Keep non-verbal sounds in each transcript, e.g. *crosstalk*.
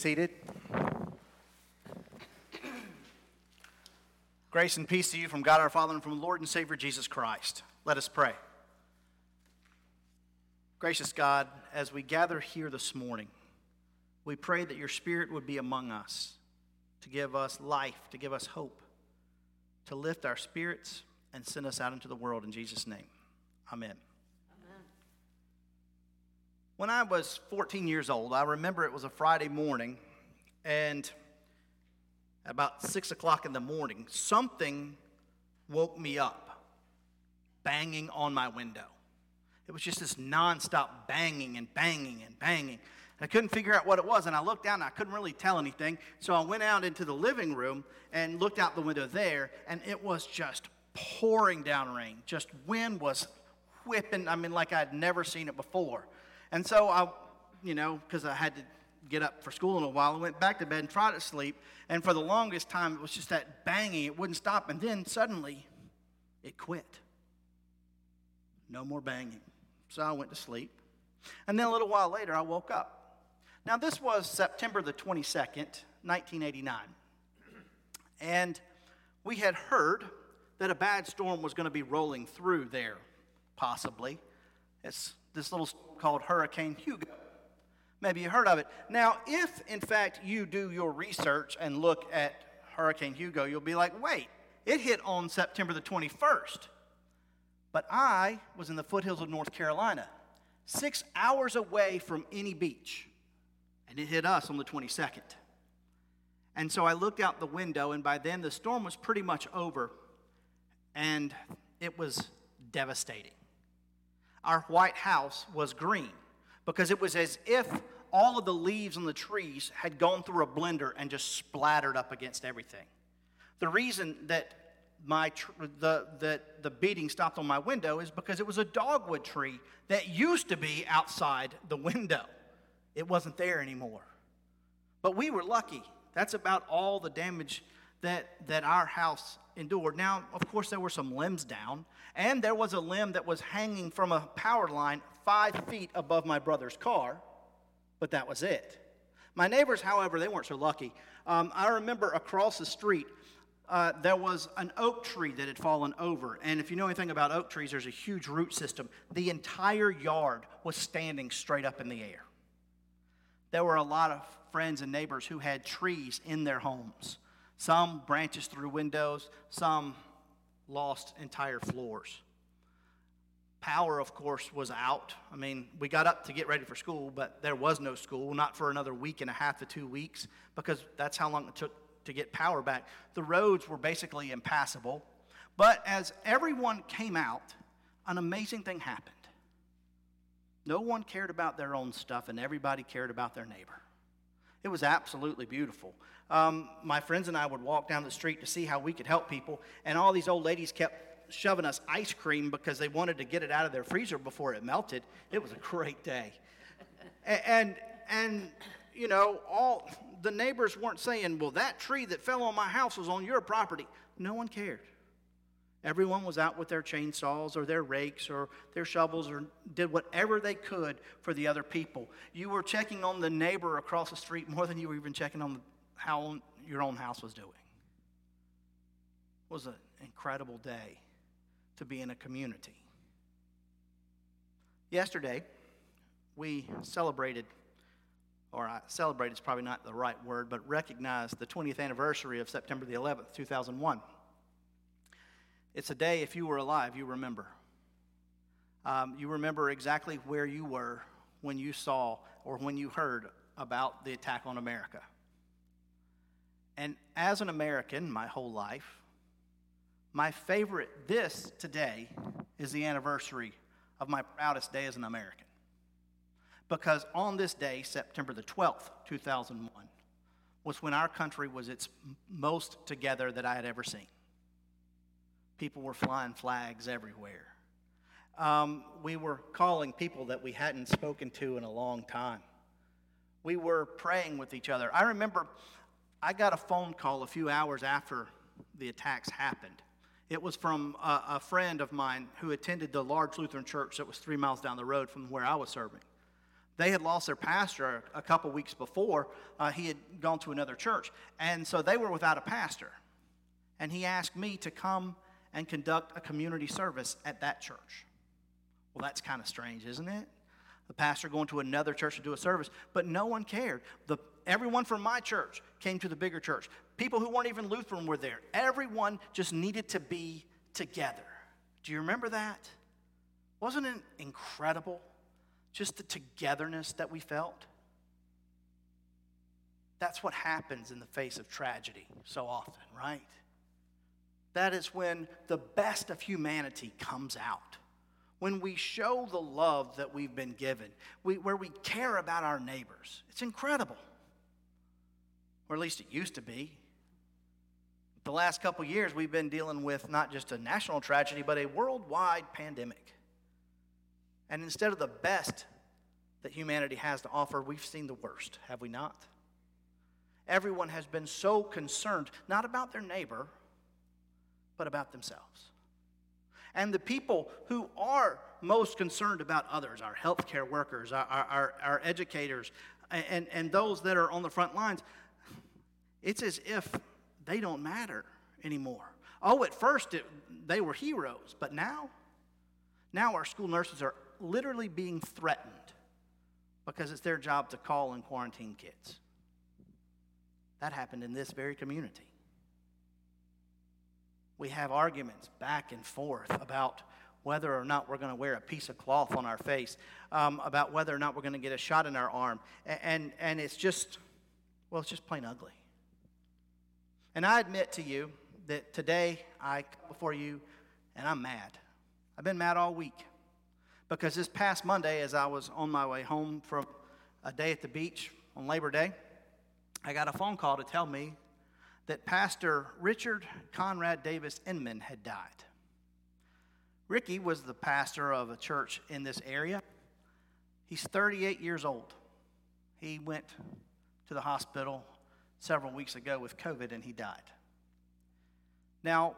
seated. Grace and peace to you from God our Father and from Lord and Savior Jesus Christ. Let us pray. Gracious God, as we gather here this morning, we pray that your Spirit would be among us to give us life, to give us hope, to lift our spirits and send us out into the world in Jesus' name. Amen. When I was 14 years old, I remember it was a Friday morning, and about 6 o'clock in the morning, something woke me up, banging on my window. It was just this nonstop banging and banging and banging. I couldn't figure out what it was, and I looked down and I couldn't really tell anything. So I went out into the living room and looked out the window there, and it was just pouring down rain. Just wind was whipping, I mean, like I'd never seen it before. And so I, you know, because I had to get up for school in a while, I went back to bed and tried to sleep. And for the longest time, it was just that banging, it wouldn't stop. And then suddenly, it quit. No more banging. So I went to sleep. And then a little while later, I woke up. Now, this was September the 22nd, 1989. And we had heard that a bad storm was going to be rolling through there, possibly. It's this little called Hurricane Hugo. Maybe you heard of it. Now, if in fact you do your research and look at Hurricane Hugo, you'll be like, wait, it hit on September the 21st. But I was in the foothills of North Carolina, six hours away from any beach, and it hit us on the 22nd. And so I looked out the window, and by then the storm was pretty much over, and it was devastating our White House was green because it was as if all of the leaves on the trees had gone through a blender and just splattered up against everything. The reason that my tr- the, that the beating stopped on my window is because it was a dogwood tree that used to be outside the window. It wasn't there anymore. But we were lucky. That's about all the damage that, that our house endured. Now, of course, there were some limbs down, and there was a limb that was hanging from a power line five feet above my brother's car, but that was it. My neighbors, however, they weren't so lucky. Um, I remember across the street, uh, there was an oak tree that had fallen over. And if you know anything about oak trees, there's a huge root system. The entire yard was standing straight up in the air. There were a lot of friends and neighbors who had trees in their homes. Some branches through windows, some lost entire floors. Power, of course, was out. I mean, we got up to get ready for school, but there was no school, not for another week and a half to two weeks, because that's how long it took to get power back. The roads were basically impassable. But as everyone came out, an amazing thing happened. No one cared about their own stuff, and everybody cared about their neighbor. It was absolutely beautiful. Um, my friends and I would walk down the street to see how we could help people, and all these old ladies kept shoving us ice cream because they wanted to get it out of their freezer before it melted. It was a great day. and, and, you know, all the neighbors weren't saying, well, that tree that fell on my house was on your property. No one cared. Everyone was out with their chainsaws or their rakes or their shovels or did whatever they could for the other people. You were checking on the neighbor across the street more than you were even checking on how your own house was doing. It was an incredible day to be in a community. Yesterday, we celebrated, or I celebrated is probably not the right word, but recognized the 20th anniversary of September the 11th, 2001. It's a day, if you were alive, you remember. Um, you remember exactly where you were when you saw or when you heard about the attack on America. And as an American, my whole life, my favorite this today is the anniversary of my proudest day as an American. Because on this day, September the 12th, 2001, was when our country was its most together that I had ever seen. People were flying flags everywhere. Um, we were calling people that we hadn't spoken to in a long time. We were praying with each other. I remember I got a phone call a few hours after the attacks happened. It was from a, a, friend of mine who attended the large Lutheran church that was three miles down the road from where I was serving. They had lost their pastor a couple weeks before. Uh, he had gone to another church. And so they were without a pastor. And he asked me to come and conduct a community service at that church. Well, that's kind of strange, isn't it? The pastor going to another church to do a service, but no one cared. The, everyone from my church came to the bigger church. People who weren't even Lutheran were there. Everyone just needed to be together. Do you remember that? Wasn't it incredible? Just the togetherness that we felt. That's what happens in the face of tragedy so often, right? That is when the best of humanity comes out. When we show the love that we've been given, we, where we care about our neighbors. It's incredible. Or at least it used to be. The last couple years, we've been dealing with not just a national tragedy, but a worldwide pandemic. And instead of the best that humanity has to offer, we've seen the worst, have we not? Everyone has been so concerned, not about their neighbor, but about themselves. And the people who are most concerned about others, our healthcare workers, our, our, our educators, and, and those that are on the front lines, it's as if they don't matter anymore. Oh, at first it, they were heroes, but now, now our school nurses are literally being threatened because it's their job to call and quarantine kids. That happened in this very community. We have arguments back and forth about whether or not we're going to wear a piece of cloth on our face, um, about whether or not we're going to get a shot in our arm. And, and, and it's just, well, it's just plain ugly. And I admit to you that today I come before you and I'm mad. I've been mad all week. Because this past Monday, as I was on my way home from a day at the beach on Labor Day, I got a phone call to tell me that Pastor Richard Conrad Davis Inman had died. Ricky was the pastor of a church in this area. He's 38 years old. He went to the hospital several weeks ago with COVID and he died. Now,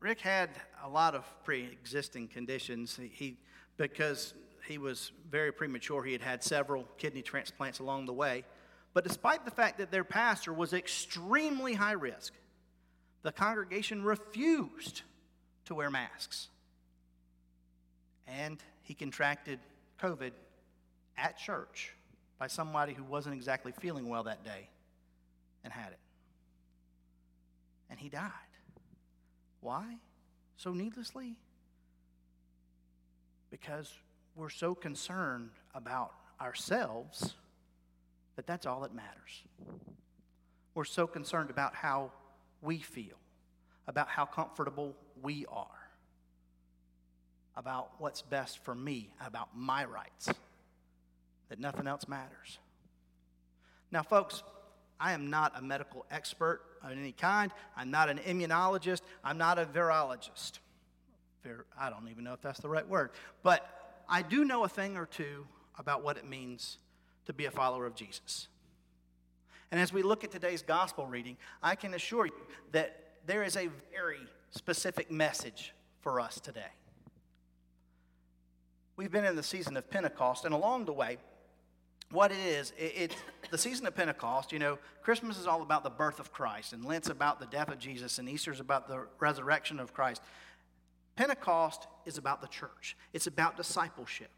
Rick had a lot of pre existing conditions. He, he because he was very premature. He had had several kidney transplants along the way. But despite the fact that their pastor was extremely high risk, the congregation refused to wear masks. And he contracted COVID at church by somebody who wasn't exactly feeling well that day and had it. And he died. Why? So needlessly? because we're so concerned about ourselves that that's all that matters. We're so concerned about how we feel, about how comfortable we are, about what's best for me, about my rights, that nothing else matters. Now, folks, I am not a medical expert of any kind. I'm not an immunologist. I'm not a virologist. I don't even know if that's the right word, but I do know a thing or two about what it means to be a follower of Jesus. And as we look at today's gospel reading, I can assure you that there is a very specific message for us today. We've been in the season of Pentecost, and along the way, what it is, it, the season of Pentecost, you know, Christmas is all about the birth of Christ, and Lent's about the death of Jesus, and Easter's about the resurrection of Christ. Pentecost is about the church, it's about discipleship.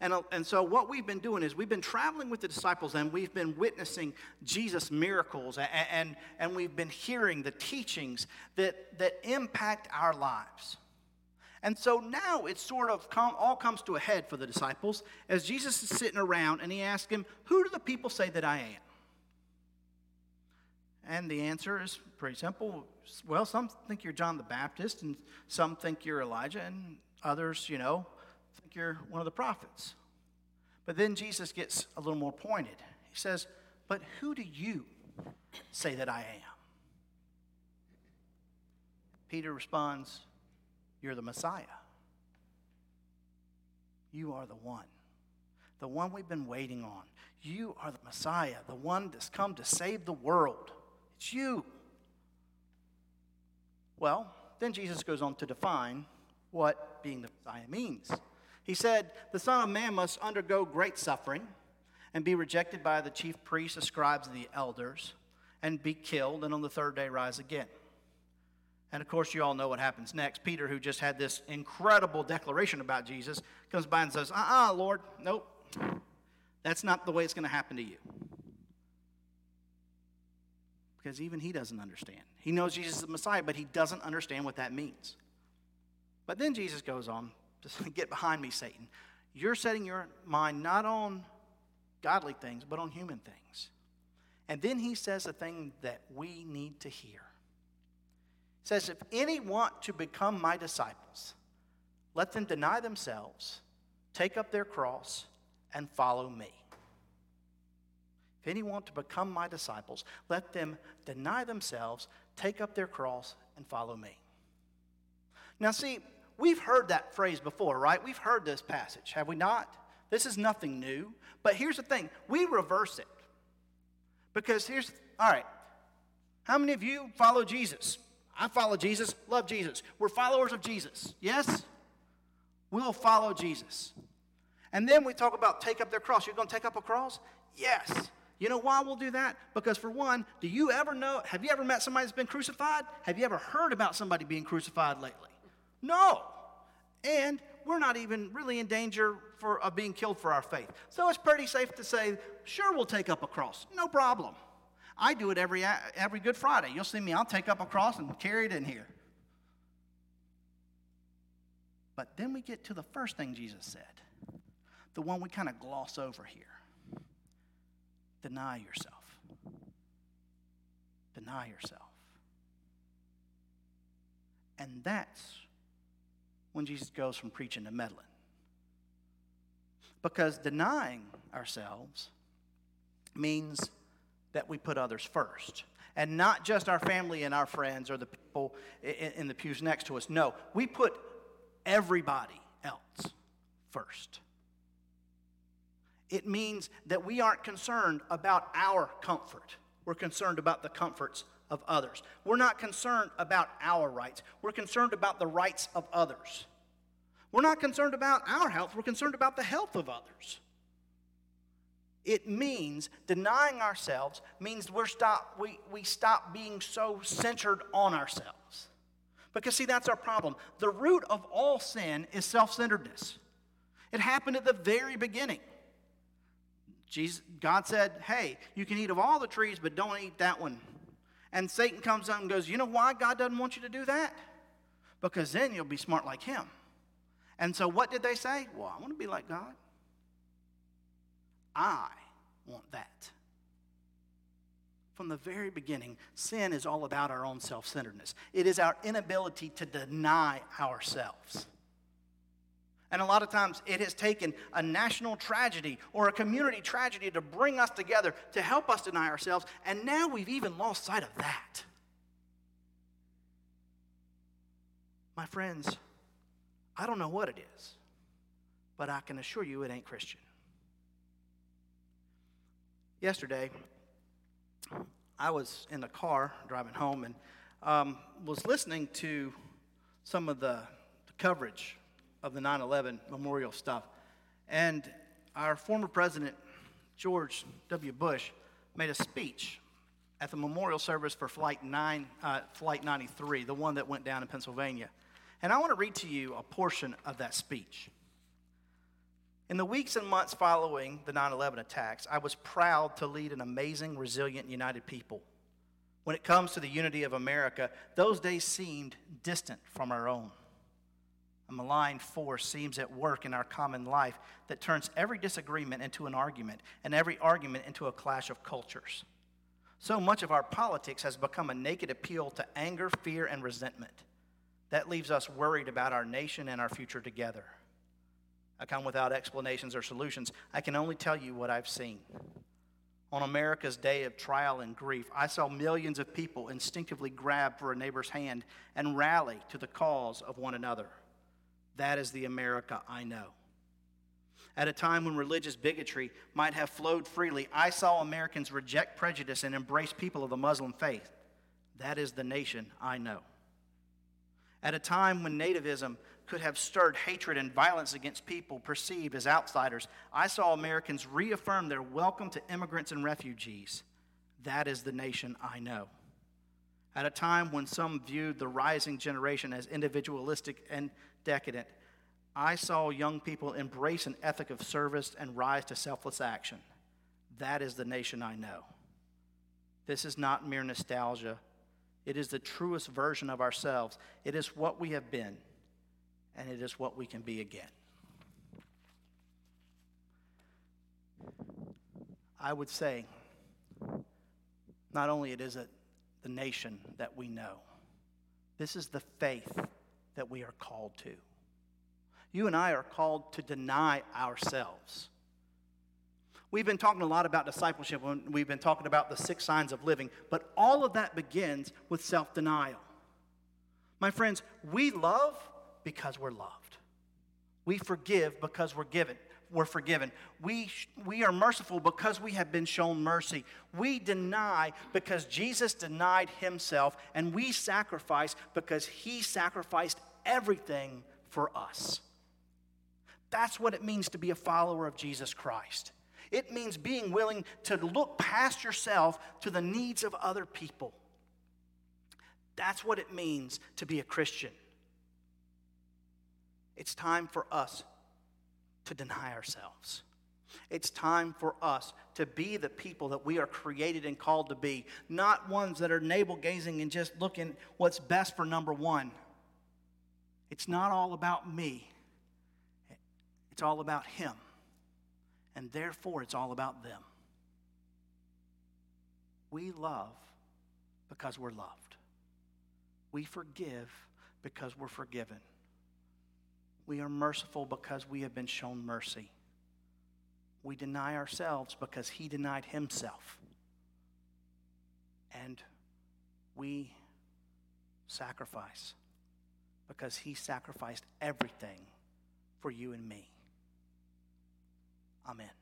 And, uh, and so, what we've been doing is we've been traveling with the disciples and we've been witnessing Jesus' miracles and, and, and we've been hearing the teachings that, that impact our lives. And so now it sort of come, all comes to a head for the disciples as Jesus is sitting around and he asks him, Who do the people say that I am? And the answer is pretty simple. Well, some think you're John the Baptist, and some think you're Elijah, and others, you know, think you're one of the prophets. But then Jesus gets a little more pointed. He says, But who do you say that I am? Peter responds, You're the Messiah. You are the one, the one we've been waiting on. You are the Messiah, the one that's come to save the world. It's you. Well, then Jesus goes on to define what being the Messiah means. He said, The Son of Man must undergo great suffering and be rejected by the chief priests, the scribes, and the elders, and be killed, and on the third day rise again. And of course, you all know what happens next. Peter, who just had this incredible declaration about Jesus, comes by and says, Uh uh-uh, uh Lord, nope. That's not the way it's going to happen to you. Because even he doesn't understand. He knows Jesus is the Messiah, but he doesn't understand what that means. But then Jesus goes on to *laughs* get behind me, Satan. You're setting your mind not on godly things, but on human things. And then he says a thing that we need to hear. He says, If any want to become my disciples, let them deny themselves, take up their cross, and follow me. If any want to become my disciples, let them deny themselves, take up their cross, and follow me. Now, see, we've heard that phrase before, right? We've heard this passage, have we not? This is nothing new. But here's the thing we reverse it. Because here's, all right, how many of you follow Jesus? I follow Jesus, love Jesus. We're followers of Jesus, yes? We'll follow Jesus. And then we talk about take up their cross. You're going to take up a cross? Yes. You know why we'll do that? Because, for one, do you ever know, have you ever met somebody that's been crucified? Have you ever heard about somebody being crucified lately? No. And we're not even really in danger for, of being killed for our faith. So it's pretty safe to say, sure, we'll take up a cross. No problem. I do it every, every Good Friday. You'll see me, I'll take up a cross and carry it in here. But then we get to the first thing Jesus said, the one we kind of gloss over here deny yourself. Deny yourself. And that's when Jesus goes from preaching to meddling. Because denying ourselves means that we put others first. And not just our family and our friends or the people in the pews next to us. No, we put everybody else first. It means that we aren't concerned about our comfort. We're concerned about the comforts of others. We're not concerned about our rights. We're concerned about the rights of others. We're not concerned about our health. We're concerned about the health of others. It means denying ourselves means we're stop, we, we stop being so centered on ourselves. Because, see, that's our problem. The root of all sin is self centeredness. It happened at the very beginning. Jesus, God said, Hey, you can eat of all the trees, but don't eat that one. And Satan comes up and goes, You know why God doesn't want you to do that? Because then you'll be smart like him. And so what did they say? Well, I want to be like God. I want that. From the very beginning, sin is all about our own self centeredness. It is our inability to deny ourselves. And a lot of times it has taken a national tragedy or a community tragedy to bring us together to help us deny ourselves. And now we've even lost sight of that. My friends, I don't know what it is, but I can assure you it ain't Christian. Yesterday, I was in the car driving home and um, was listening to some of the, the coverage of the 9 11 memorial stuff. And our former president, George W. Bush, made a speech at the memorial service for Flight, 9, uh, Flight 93, the one that went down in Pennsylvania. And I want to read to you a portion of that speech. In the weeks and months following the 9 11 attacks, I was proud to lead an amazing, resilient, united people. When it comes to the unity of America, those days seemed distant from our own. A malign force seems at work in our common life that turns every disagreement into an argument and every argument into a clash of cultures. So much of our politics has become a naked appeal to anger, fear, and resentment. That leaves us worried about our nation and our future together. I come without explanations or solutions. I can only tell you what I've seen. On America's day of trial and grief, I saw millions of people instinctively grab for a neighbor's hand and rally to the cause of one another. That is the America I know. At a time when religious bigotry might have flowed freely, I saw Americans reject prejudice and embrace people of the Muslim faith. That is the nation I know. At a time when nativism could have stirred hatred and violence against people perceived as outsiders, I saw Americans reaffirm their welcome to immigrants and refugees. That is the nation I know. At a time when some viewed the rising generation as individualistic and decadent, I saw young people embrace an ethic of service and rise to selfless action. That is the nation I know. This is not mere nostalgia. It is the truest version of ourselves. It is what we have been, and it is what we can be again. I would say, not only it is it the nation that we know, this is the faith that we are called to. You and I are called to deny ourselves. We've been talking a lot about discipleship when we've been talking about the six signs of living, but all of that begins with self denial. My friends, we love because we're loved. We forgive because we're given. We're forgiven. We, we are merciful because we have been shown mercy. We deny because Jesus denied himself, and we sacrifice because he sacrificed everything for us. That's what it means to be a follower of Jesus Christ. It means being willing to look past yourself to the needs of other people. That's what it means to be a Christian. It's time for us to deny ourselves. It's time for us to be the people that we are created and called to be, not ones that are navel gazing and just looking what's best for number one. It's not all about me, it's all about Him and therefore it's all about them. We love because we're loved. We forgive because we're forgiven. We are merciful because we have been shown mercy. We deny ourselves because He denied Himself. And we sacrifice because He sacrificed everything for you and me. Amen.